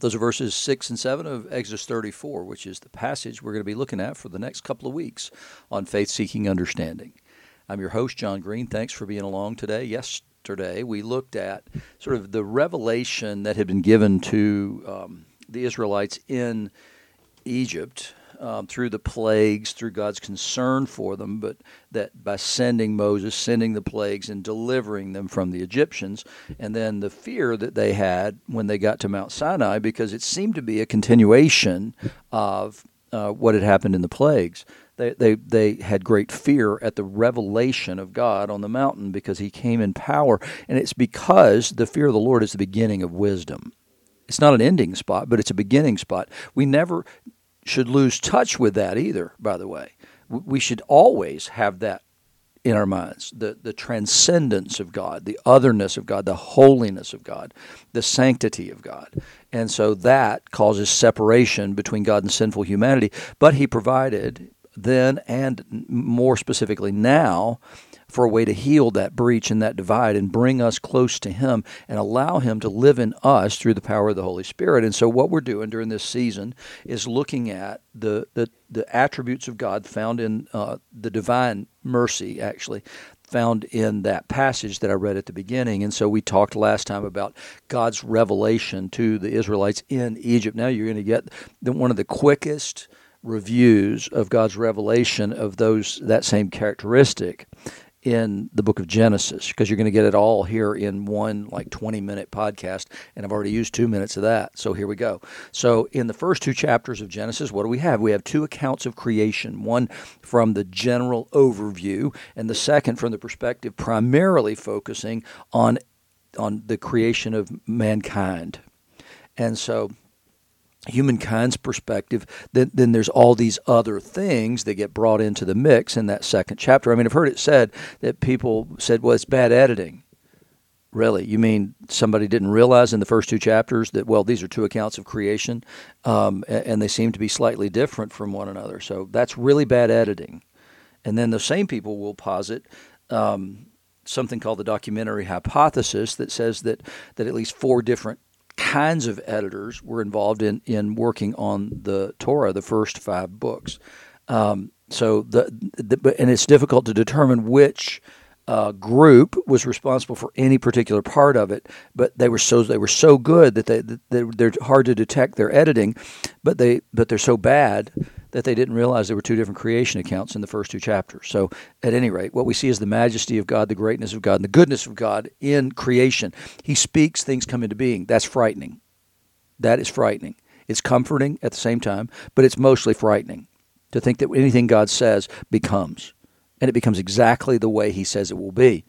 Those are verses 6 and 7 of Exodus 34, which is the passage we're going to be looking at for the next couple of weeks on faith seeking understanding. I'm your host, John Green. Thanks for being along today. Yesterday, we looked at sort of the revelation that had been given to um, the Israelites in Egypt um, through the plagues, through God's concern for them, but that by sending Moses, sending the plagues, and delivering them from the Egyptians, and then the fear that they had when they got to Mount Sinai, because it seemed to be a continuation of uh, what had happened in the plagues. They, they, they had great fear at the revelation of God on the mountain because he came in power. And it's because the fear of the Lord is the beginning of wisdom. It's not an ending spot, but it's a beginning spot. We never should lose touch with that either, by the way. We should always have that in our minds the, the transcendence of God, the otherness of God, the holiness of God, the sanctity of God. And so that causes separation between God and sinful humanity. But He provided then and more specifically now for a way to heal that breach and that divide and bring us close to Him and allow Him to live in us through the power of the Holy Spirit. And so, what we're doing during this season is looking at the, the, the attributes of God found in uh, the divine mercy, actually, found in that passage that I read at the beginning. And so we talked last time about God's revelation to the Israelites in Egypt. Now you're going to get the, one of the quickest reviews of God's revelation of those that same characteristic in the book of Genesis because you're going to get it all here in one like 20 minute podcast and I've already used 2 minutes of that. So here we go. So in the first two chapters of Genesis, what do we have? We have two accounts of creation, one from the general overview and the second from the perspective primarily focusing on on the creation of mankind. And so humankind's perspective, then, then there's all these other things that get brought into the mix in that second chapter. I mean, I've heard it said that people said, well, it's bad editing. Really? You mean somebody didn't realize in the first two chapters that, well, these are two accounts of creation um, and they seem to be slightly different from one another. So that's really bad editing. And then the same people will posit um, something called the documentary hypothesis that says that, that at least four different kinds of editors were involved in, in working on the Torah, the first five books. Um, so the, the, and it's difficult to determine which uh, group was responsible for any particular part of it, but they were so they were so good that they, they they're hard to detect their editing, but they but they're so bad that they didn't realize there were two different creation accounts in the first two chapters. So, at any rate, what we see is the majesty of God, the greatness of God, and the goodness of God in creation. He speaks, things come into being. That's frightening. That is frightening. It's comforting at the same time, but it's mostly frightening to think that anything God says becomes, and it becomes exactly the way He says it will be.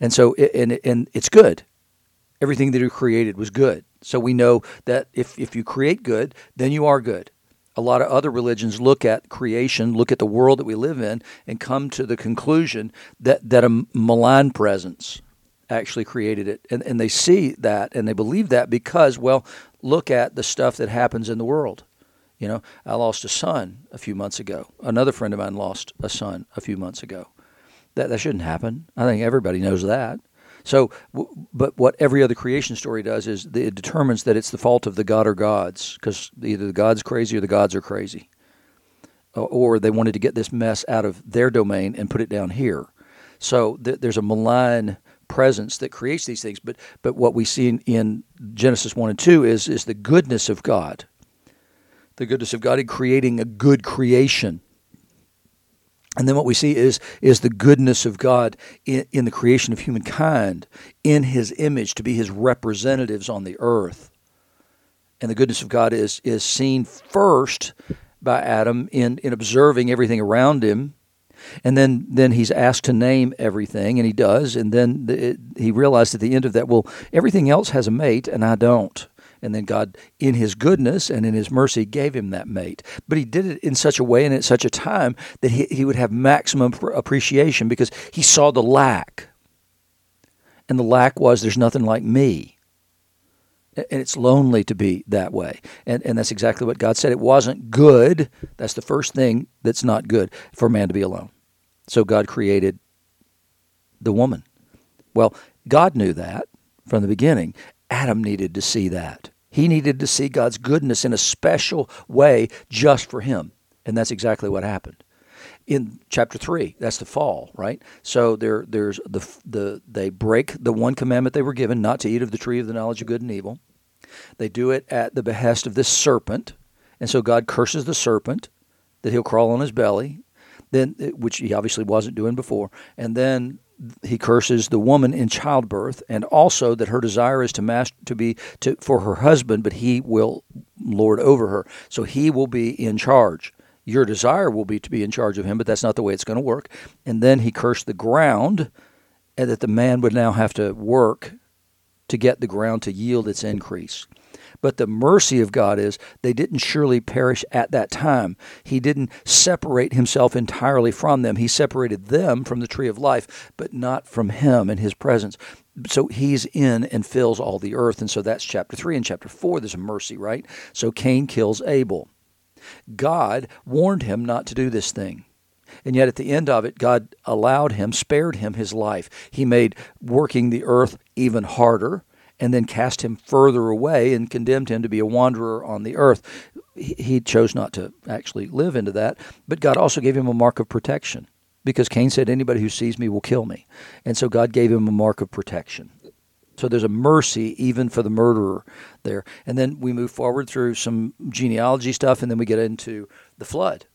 And so, and, and it's good. Everything that He created was good. So we know that if, if you create good, then you are good a lot of other religions look at creation, look at the world that we live in, and come to the conclusion that, that a malign presence actually created it. And, and they see that and they believe that because, well, look at the stuff that happens in the world. You know, I lost a son a few months ago. Another friend of mine lost a son a few months ago. That, that shouldn't happen. I think everybody knows that. So, but what every other creation story does is it determines that it's the fault of the god or gods, because either the god's crazy or the gods are crazy, or they wanted to get this mess out of their domain and put it down here. So th- there's a malign presence that creates these things. But but what we see in, in Genesis one and two is is the goodness of God, the goodness of God in creating a good creation and then what we see is, is the goodness of God in, in the creation of humankind, in his image, to be his representatives on the earth. And the goodness of God is, is seen first by Adam in, in observing everything around him. And then, then he's asked to name everything, and he does. And then the, it, he realized at the end of that, well, everything else has a mate, and I don't. And then God, in his goodness and in his mercy, gave him that mate. But he did it in such a way and at such a time that he, he would have maximum appreciation because he saw the lack. And the lack was there's nothing like me. And it's lonely to be that way. And, and that's exactly what God said. It wasn't good. That's the first thing that's not good for man to be alone. So God created the woman. Well, God knew that from the beginning. Adam needed to see that. He needed to see God's goodness in a special way just for him. And that's exactly what happened. In chapter 3, that's the fall, right? So there there's the the they break the one commandment they were given not to eat of the tree of the knowledge of good and evil. They do it at the behest of this serpent. And so God curses the serpent that he'll crawl on his belly, then eh, which he obviously wasn't doing before. And then he curses the woman in childbirth, and also that her desire is to master, to be to for her husband, but he will lord over her. So he will be in charge. Your desire will be to be in charge of him, but that's not the way it's going to work. And then he cursed the ground, and that the man would now have to work to get the ground to yield its increase. But the mercy of God is they didn't surely perish at that time. He didn't separate himself entirely from them. He separated them from the tree of life, but not from him and his presence. So he's in and fills all the earth. And so that's chapter 3. And chapter 4, there's a mercy, right? So Cain kills Abel. God warned him not to do this thing. And yet at the end of it, God allowed him, spared him his life. He made working the earth even harder and then cast him further away and condemned him to be a wanderer on the earth. He chose not to actually live into that, but God also gave him a mark of protection because Cain said, Anybody who sees me will kill me. And so God gave him a mark of protection. So there's a mercy even for the murderer there. And then we move forward through some genealogy stuff, and then we get into the flood.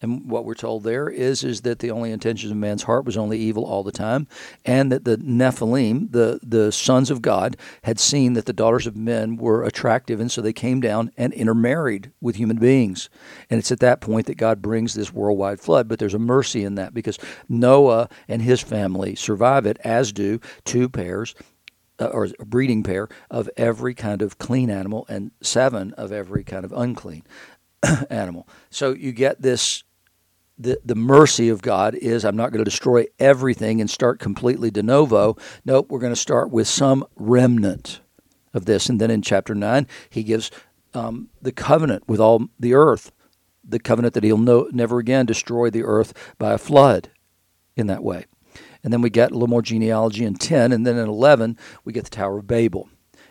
And what we're told there is is that the only intentions of man's heart was only evil all the time, and that the Nephilim, the the sons of God, had seen that the daughters of men were attractive, and so they came down and intermarried with human beings. And it's at that point that God brings this worldwide flood. But there's a mercy in that because Noah and his family survive it, as do two pairs uh, or a breeding pair of every kind of clean animal and seven of every kind of unclean animal. So you get this the, the mercy of God is I'm not going to destroy everything and start completely de novo. Nope, we're going to start with some remnant of this. And then in chapter 9, he gives um, the covenant with all the earth, the covenant that he'll no, never again destroy the earth by a flood in that way. And then we get a little more genealogy in 10, and then in 11, we get the Tower of Babel.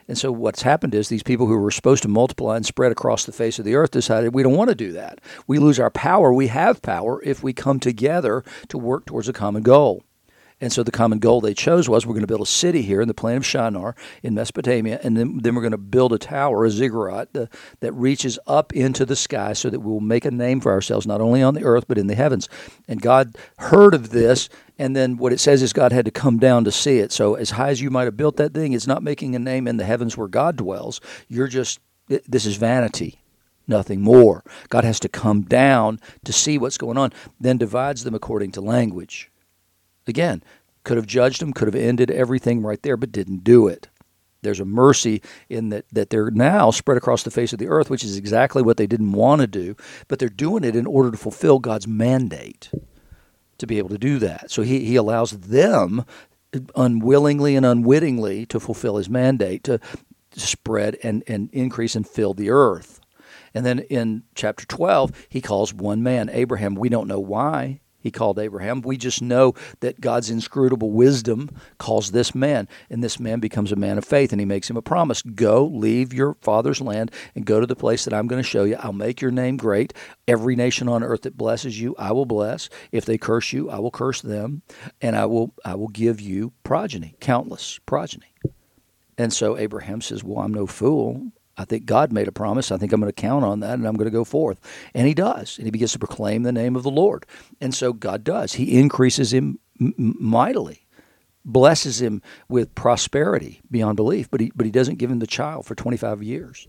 And so what's happened is these people who were supposed to multiply and spread across the face of the earth decided we don't want to do that. We lose our power. We have power if we come together to work towards a common goal. And so the common goal they chose was we're going to build a city here in the plain of Shinar in Mesopotamia, and then, then we're going to build a tower, a ziggurat, that reaches up into the sky so that we will make a name for ourselves, not only on the earth, but in the heavens. And God heard of this, and then what it says is God had to come down to see it. So as high as you might have built that thing, it's not making a name in the heavens where God dwells. You're just, this is vanity nothing more. God has to come down to see what's going on, then divides them according to language. Again, could have judged them, could have ended everything right there, but didn't do it. There's a mercy in that, that they're now spread across the face of the earth, which is exactly what they didn't want to do, but they're doing it in order to fulfill God's mandate to be able to do that. So he, he allows them unwillingly and unwittingly to fulfill his mandate to, spread and, and increase and fill the earth. And then in chapter 12, he calls one man, Abraham. We don't know why he called Abraham. We just know that God's inscrutable wisdom calls this man, and this man becomes a man of faith, and he makes him a promise Go, leave your father's land, and go to the place that I'm going to show you. I'll make your name great. Every nation on earth that blesses you, I will bless. If they curse you, I will curse them, and I will, I will give you progeny, countless progeny. And so Abraham says, Well, I'm no fool. I think God made a promise. I think I'm going to count on that and I'm going to go forth. And he does. And he begins to proclaim the name of the Lord. And so God does. He increases him mightily, blesses him with prosperity beyond belief, but he, but he doesn't give him the child for 25 years.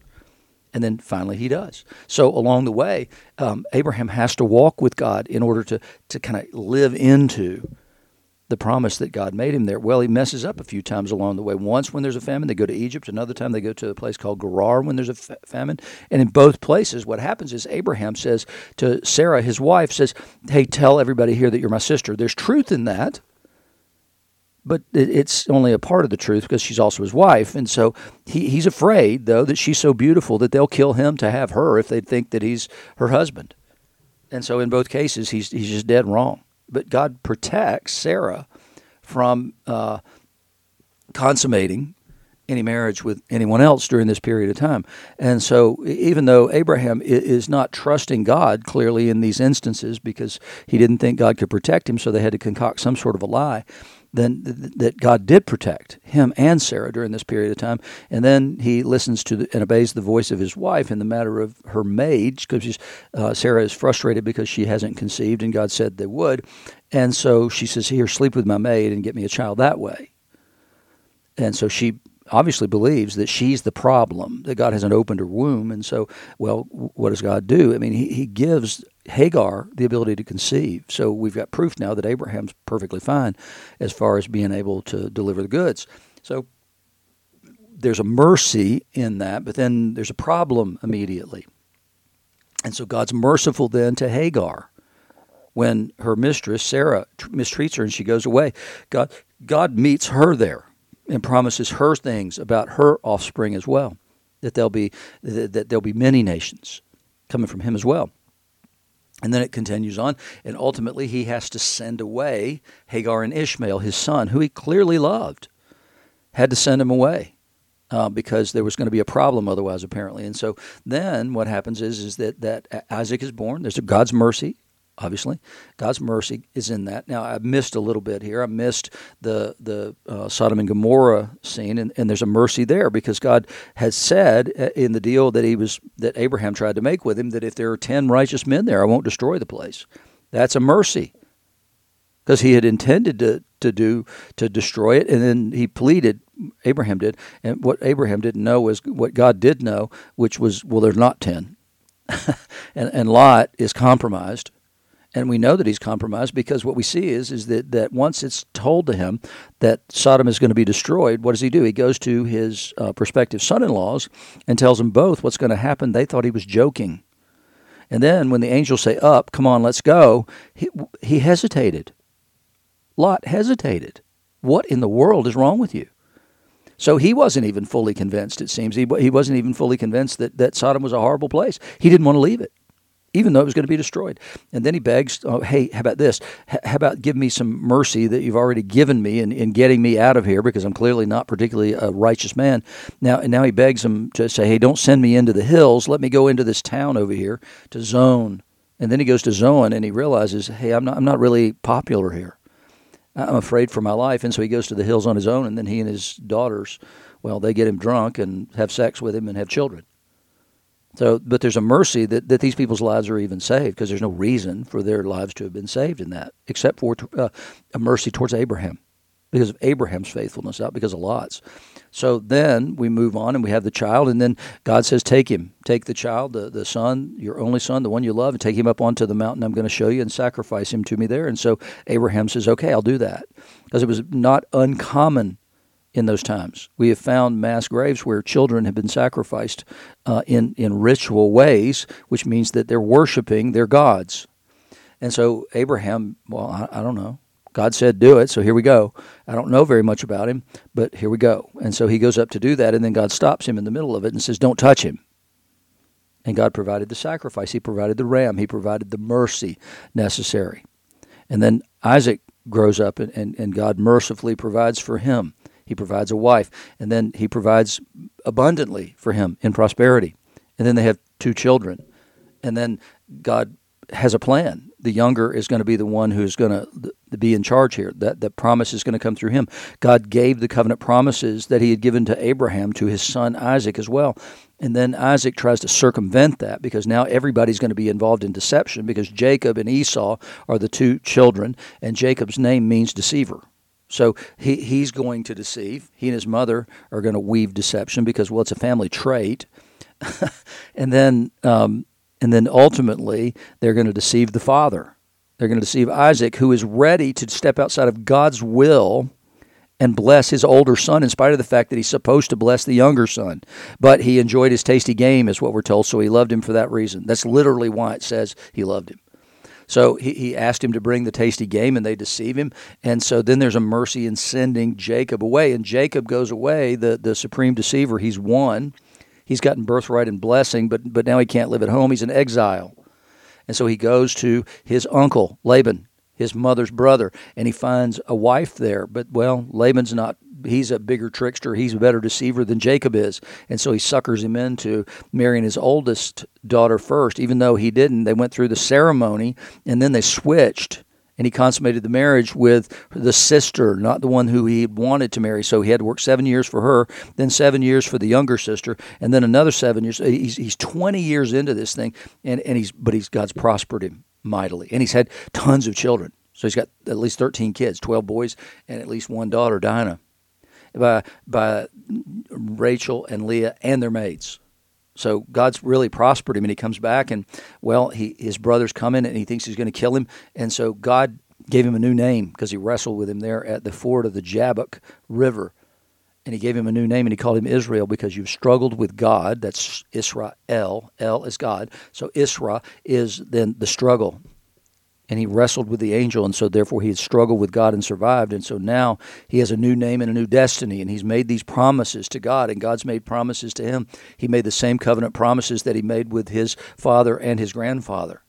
And then finally he does. So along the way, um, Abraham has to walk with God in order to, to kind of live into the promise that God made him there. Well, he messes up a few times along the way. Once when there's a famine, they go to Egypt. Another time they go to a place called Gerar when there's a f- famine. And in both places, what happens is Abraham says to Sarah, his wife, says, Hey, tell everybody here that you're my sister. There's truth in that. But it's only a part of the truth because she's also his wife. And so he, he's afraid, though, that she's so beautiful that they'll kill him to have her if they think that he's her husband. And so in both cases, he's, he's just dead wrong but God protects Sarah from uh, consummating any marriage with anyone else during this period of time. And so, even though Abraham is not trusting God clearly in these instances because he didn't think God could protect him, so they had to concoct some sort of a lie, then that God did protect him and Sarah during this period of time. And then he listens to the, and obeys the voice of his wife in the matter of her maid, because uh, Sarah is frustrated because she hasn't conceived, and God said they would. And so she says, Here, sleep with my maid and get me a child that way. And so she obviously believes that she's the problem, that God hasn't opened her womb. And so, well, what does God do? I mean, he, he gives Hagar the ability to conceive. So we've got proof now that Abraham's perfectly fine as far as being able to deliver the goods. So there's a mercy in that, but then there's a problem immediately. And so God's merciful then to Hagar when her mistress Sarah mistreats her and she goes away. God God meets her there and promises her things about her offspring as well, that there'll be that there'll be many nations coming from him as well. And then it continues on, and ultimately he has to send away Hagar and Ishmael, his son, who he clearly loved, had to send him away. Uh, because there was going to be a problem otherwise, apparently. And so then what happens is is that, that Isaac is born. There's a God's mercy obviously. God's mercy is in that. Now, I missed a little bit here. I missed the the uh, Sodom and Gomorrah scene, and, and there's a mercy there because God has said uh, in the deal that he was that Abraham tried to make with him that if there are ten righteous men there, I won't destroy the place. That's a mercy because he had intended to to do to destroy it, and then he pleaded. Abraham did, and what Abraham didn't know was what God did know, which was well, there's not ten. and, and Lot is compromised and we know that he's compromised because what we see is is that, that once it's told to him that Sodom is going to be destroyed, what does he do? He goes to his uh, prospective son-in-laws and tells them both what's going to happen. They thought he was joking, and then when the angels say, "Up, come on, let's go," he, he hesitated. Lot hesitated. What in the world is wrong with you? So he wasn't even fully convinced. It seems he he wasn't even fully convinced that that Sodom was a horrible place. He didn't want to leave it even though it was going to be destroyed. And then he begs, oh, hey, how about this? H- how about give me some mercy that you've already given me in, in getting me out of here because I'm clearly not particularly a righteous man. Now, and now he begs him to say, hey, don't send me into the hills. Let me go into this town over here to Zoar. And then he goes to Zoar and he realizes, hey, I'm not, I'm not really popular here. I'm afraid for my life. And so he goes to the hills on his own. And then he and his daughters, well, they get him drunk and have sex with him and have children. So, but there's a mercy that, that these people's lives are even saved because there's no reason for their lives to have been saved in that, except for uh, a mercy towards Abraham, because of Abraham's faithfulness, not because of Lot's. So then we move on and we have the child, and then God says, Take him, take the child, the, the son, your only son, the one you love, and take him up onto the mountain I'm going to show you and sacrifice him to me there. And so Abraham says, Okay, I'll do that. Because it was not uncommon in those times. We have found mass graves where children have been sacrificed uh, in, in ritual ways, which means that they're worshiping their gods. And so Abraham, well, I, I, don't know. God said, do it, so here we go. I don't know very much about him, but here we go. And so he goes up to do that, and then God stops him in the middle of it and says, don't touch him. And God provided the sacrifice, He provided the ram, He provided the mercy necessary. And then Isaac grows up, and, and, and God mercifully provides for him. He provides a wife, and then he provides abundantly for him in prosperity. And then they have two children. And then God has a plan. The younger is going to be the one who's going to be in charge here. That the promise is going to come through him. God gave the covenant promises that he had given to Abraham to his son Isaac as well. And then Isaac tries to circumvent that because now everybody's going to be involved in deception because Jacob and Esau are the two children, and Jacob's name means deceiver. So he, he's going to deceive. He and his mother are going to weave deception because, well, it's a family trait. and then, um, and then ultimately, they're going to deceive the father. They're going to deceive Isaac, who is ready to step outside of God's will and bless his older son in spite of the fact that he's supposed to bless the younger son. But he enjoyed his tasty game, is what we're told, so he loved him for that reason. That's literally why it says he loved him. So he, he asked him to bring the tasty game, and they deceive him. And so then there's a mercy in sending Jacob away. And Jacob goes away, the, the supreme deceiver. He's won. He's gotten birthright and blessing, but, but now he can't live at home. He's in exile. And so he goes to his uncle, Laban, his mother's brother, and he finds a wife there. But, well, Laban's not, he's a bigger trickster. He's a better deceiver than Jacob is. And so he suckers him into marrying his oldest daughter first, even though he didn't. They went through the ceremony and then they switched. And he consummated the marriage with the sister, not the one who he wanted to marry. So he had to work seven years for her, then seven years for the younger sister, and then another seven years. He's, he's 20 years into this thing, and, and he's but he's God's prospered him mightily. And he's had tons of children. So he's got at least 13 kids, 12 boys, and at least one daughter, Dinah, by, by Rachel and Leah and their maids. So God's really prospered him, and he comes back, and well, he, his brothers come in, and he thinks he's going to kill him, and so God gave him a new name because he wrestled with him there at the ford of the Jabbok River, and he gave him a new name, and he called him Israel because you've struggled with God. That's Israel. El is God. So Isra is then the struggle and he wrestled with the angel, and so therefore he had struggled with God and survived. And so now he has a new name and a new destiny, and he's made these promises to God, and God's made promises to him. He made the same covenant promises that he made with his father and his grandfather.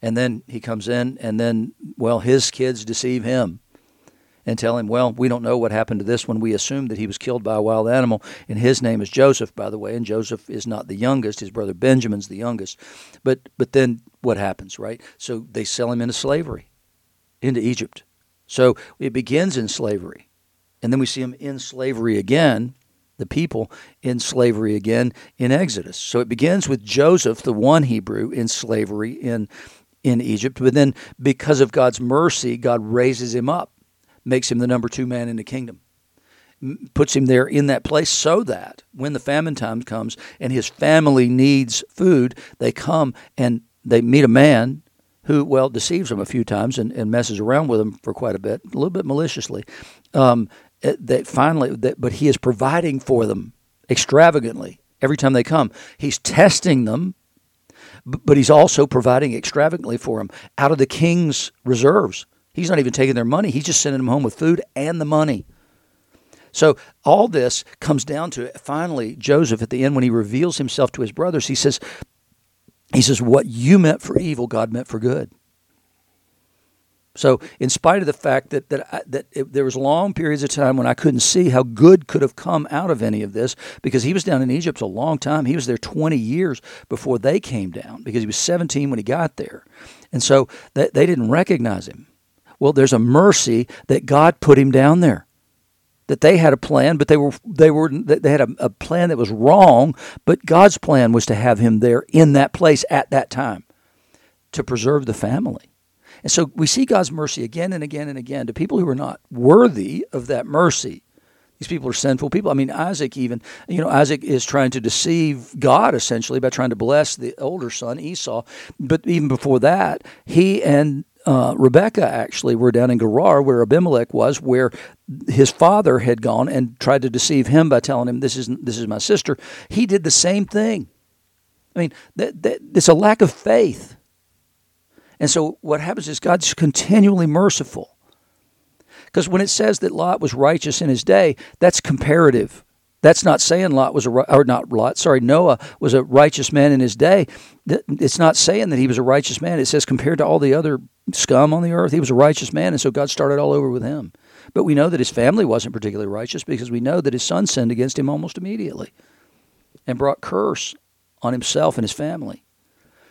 And then he comes in, and then, well, his kids deceive him and tell him, well, we don't know what happened to this one. We assume that he was killed by a wild animal, and his name is Joseph, by the way, and Joseph is not the youngest. His brother Benjamin's the youngest. But but then what happens, right? So they sell him into slavery, into Egypt. So it begins in slavery, and then we see him in slavery again. The people in slavery again in Exodus. So it begins with Joseph, the one Hebrew, in slavery in in Egypt. But then, because of God's mercy, God raises him up makes him the number two man in the kingdom. Puts him there in that place so that when the famine time comes and his family needs food, they come and they meet a man who, well, deceives them a few times and, and messes around with them for quite a bit, a little bit maliciously. Um, that finally, that, but he is providing for them extravagantly every time they come. He's testing them, but he's also providing extravagantly for them out of the king's reserves. He's not even taking their money. He's just sending them home with food and the money. So all this comes down to finally Joseph at the end when he reveals himself to his brothers. He says, he says, what you meant for evil, God meant for good. So, in spite of the fact that that I, that it, there was long periods of time when I couldn't see how good could have come out of any of this, because he was down in Egypt a long time. He was there 20 years before they came down, because he was 17 when he got there, and so they, they didn't recognize him. Well, there's a mercy that God put him down there. That they had a plan, but they were they were they had a, a plan that was wrong. But God's plan was to have him there in that place at that time to preserve the family. And so we see God's mercy again and again and again to people who are not worthy of that mercy. These people are sinful people. I mean, Isaac even, you know, Isaac is trying to deceive God essentially by trying to bless the older son, Esau. But even before that, he and uh, Rebecca actually were down in Gerar, where Abimelech was, where his father had gone and tried to deceive him by telling him, "This is this is my sister." He did the same thing. I mean, that, that, it's a lack of faith. And so what happens is God's continually merciful. Because when it says that Lot was righteous in his day, that's comparative. That's not saying Lot was a or not Lot. Sorry, Noah was a righteous man in his day. It's not saying that he was a righteous man. It says compared to all the other scum on the earth, he was a righteous man, and so God started all over with him. But we know that his family wasn't particularly righteous because we know that his son sinned against him almost immediately, and brought curse on himself and his family.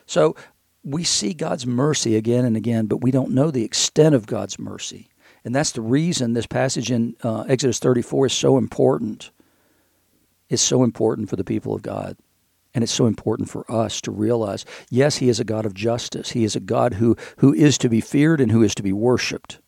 So we see God's mercy again and again, but we don't know the extent of God's mercy. And that's the reason this passage in uh, Exodus 34 is so important is so important for the people of God. And it's so important for us to realize yes, He is a God of justice. He is a God who, who is to be feared and who is to be worshiped.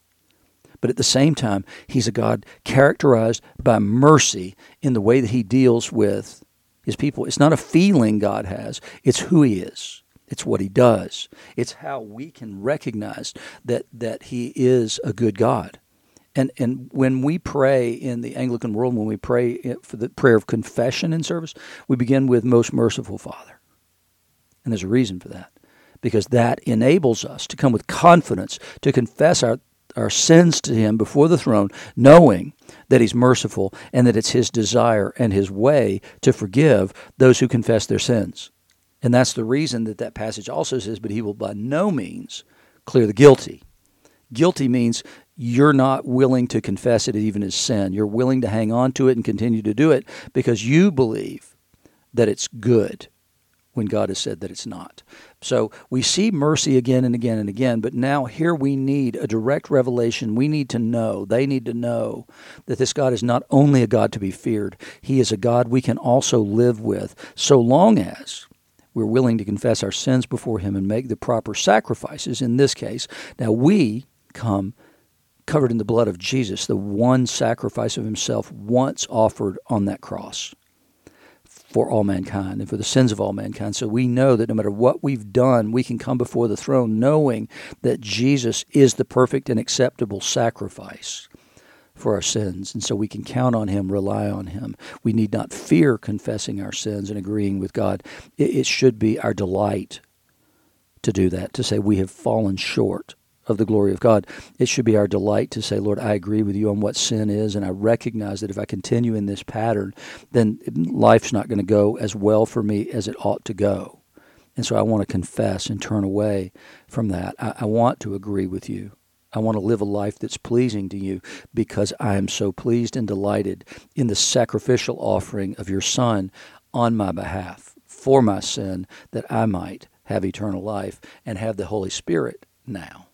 But at the same time, He's a God characterized by mercy in the way that He deals with His people. It's not a feeling God has, it's who He is. It's what he does. It's how we can recognize that that he is a good God. And and when we pray in the Anglican world, when we pray for the prayer of confession in service, we begin with most merciful Father. And there's a reason for that. Because that enables us to come with confidence to confess our our sins to him before the throne, knowing that he's merciful and that it's his desire and his way to forgive those who confess their sins. And that's the reason that that passage also says, but he will by no means clear the guilty. Guilty means you're not willing to confess it even as sin. You're willing to hang on to it and continue to do it because you believe that it's good when God has said that it's not. So we see mercy again and again and again, but now here we need a direct revelation. We need to know, they need to know that this God is not only a God to be feared, He is a God we can also live with, so long as we're willing to confess our sins before Him and make the proper sacrifices in this case. Now, we come covered in the blood of Jesus, the one sacrifice of Himself once offered on that cross for all mankind and for the sins of all mankind. So we know that no matter what we've done, we can come before the throne knowing that Jesus is the perfect and acceptable sacrifice for our sins. And so we can count on Him, rely on Him. We need not fear confessing our sins and agreeing with God. It, should be our delight to do that, to say we have fallen short of the glory of God. It should be our delight to say, Lord, I agree with you on what sin is, and I recognize that if I continue in this pattern, then life's not going to go as well for me as it ought to go. And so I want to confess and turn away from that. I, I want to agree with you. I want to live a life that's pleasing to you because I am so pleased and delighted in the sacrificial offering of your Son on my behalf for my sin that I might have eternal life and have the Holy Spirit now.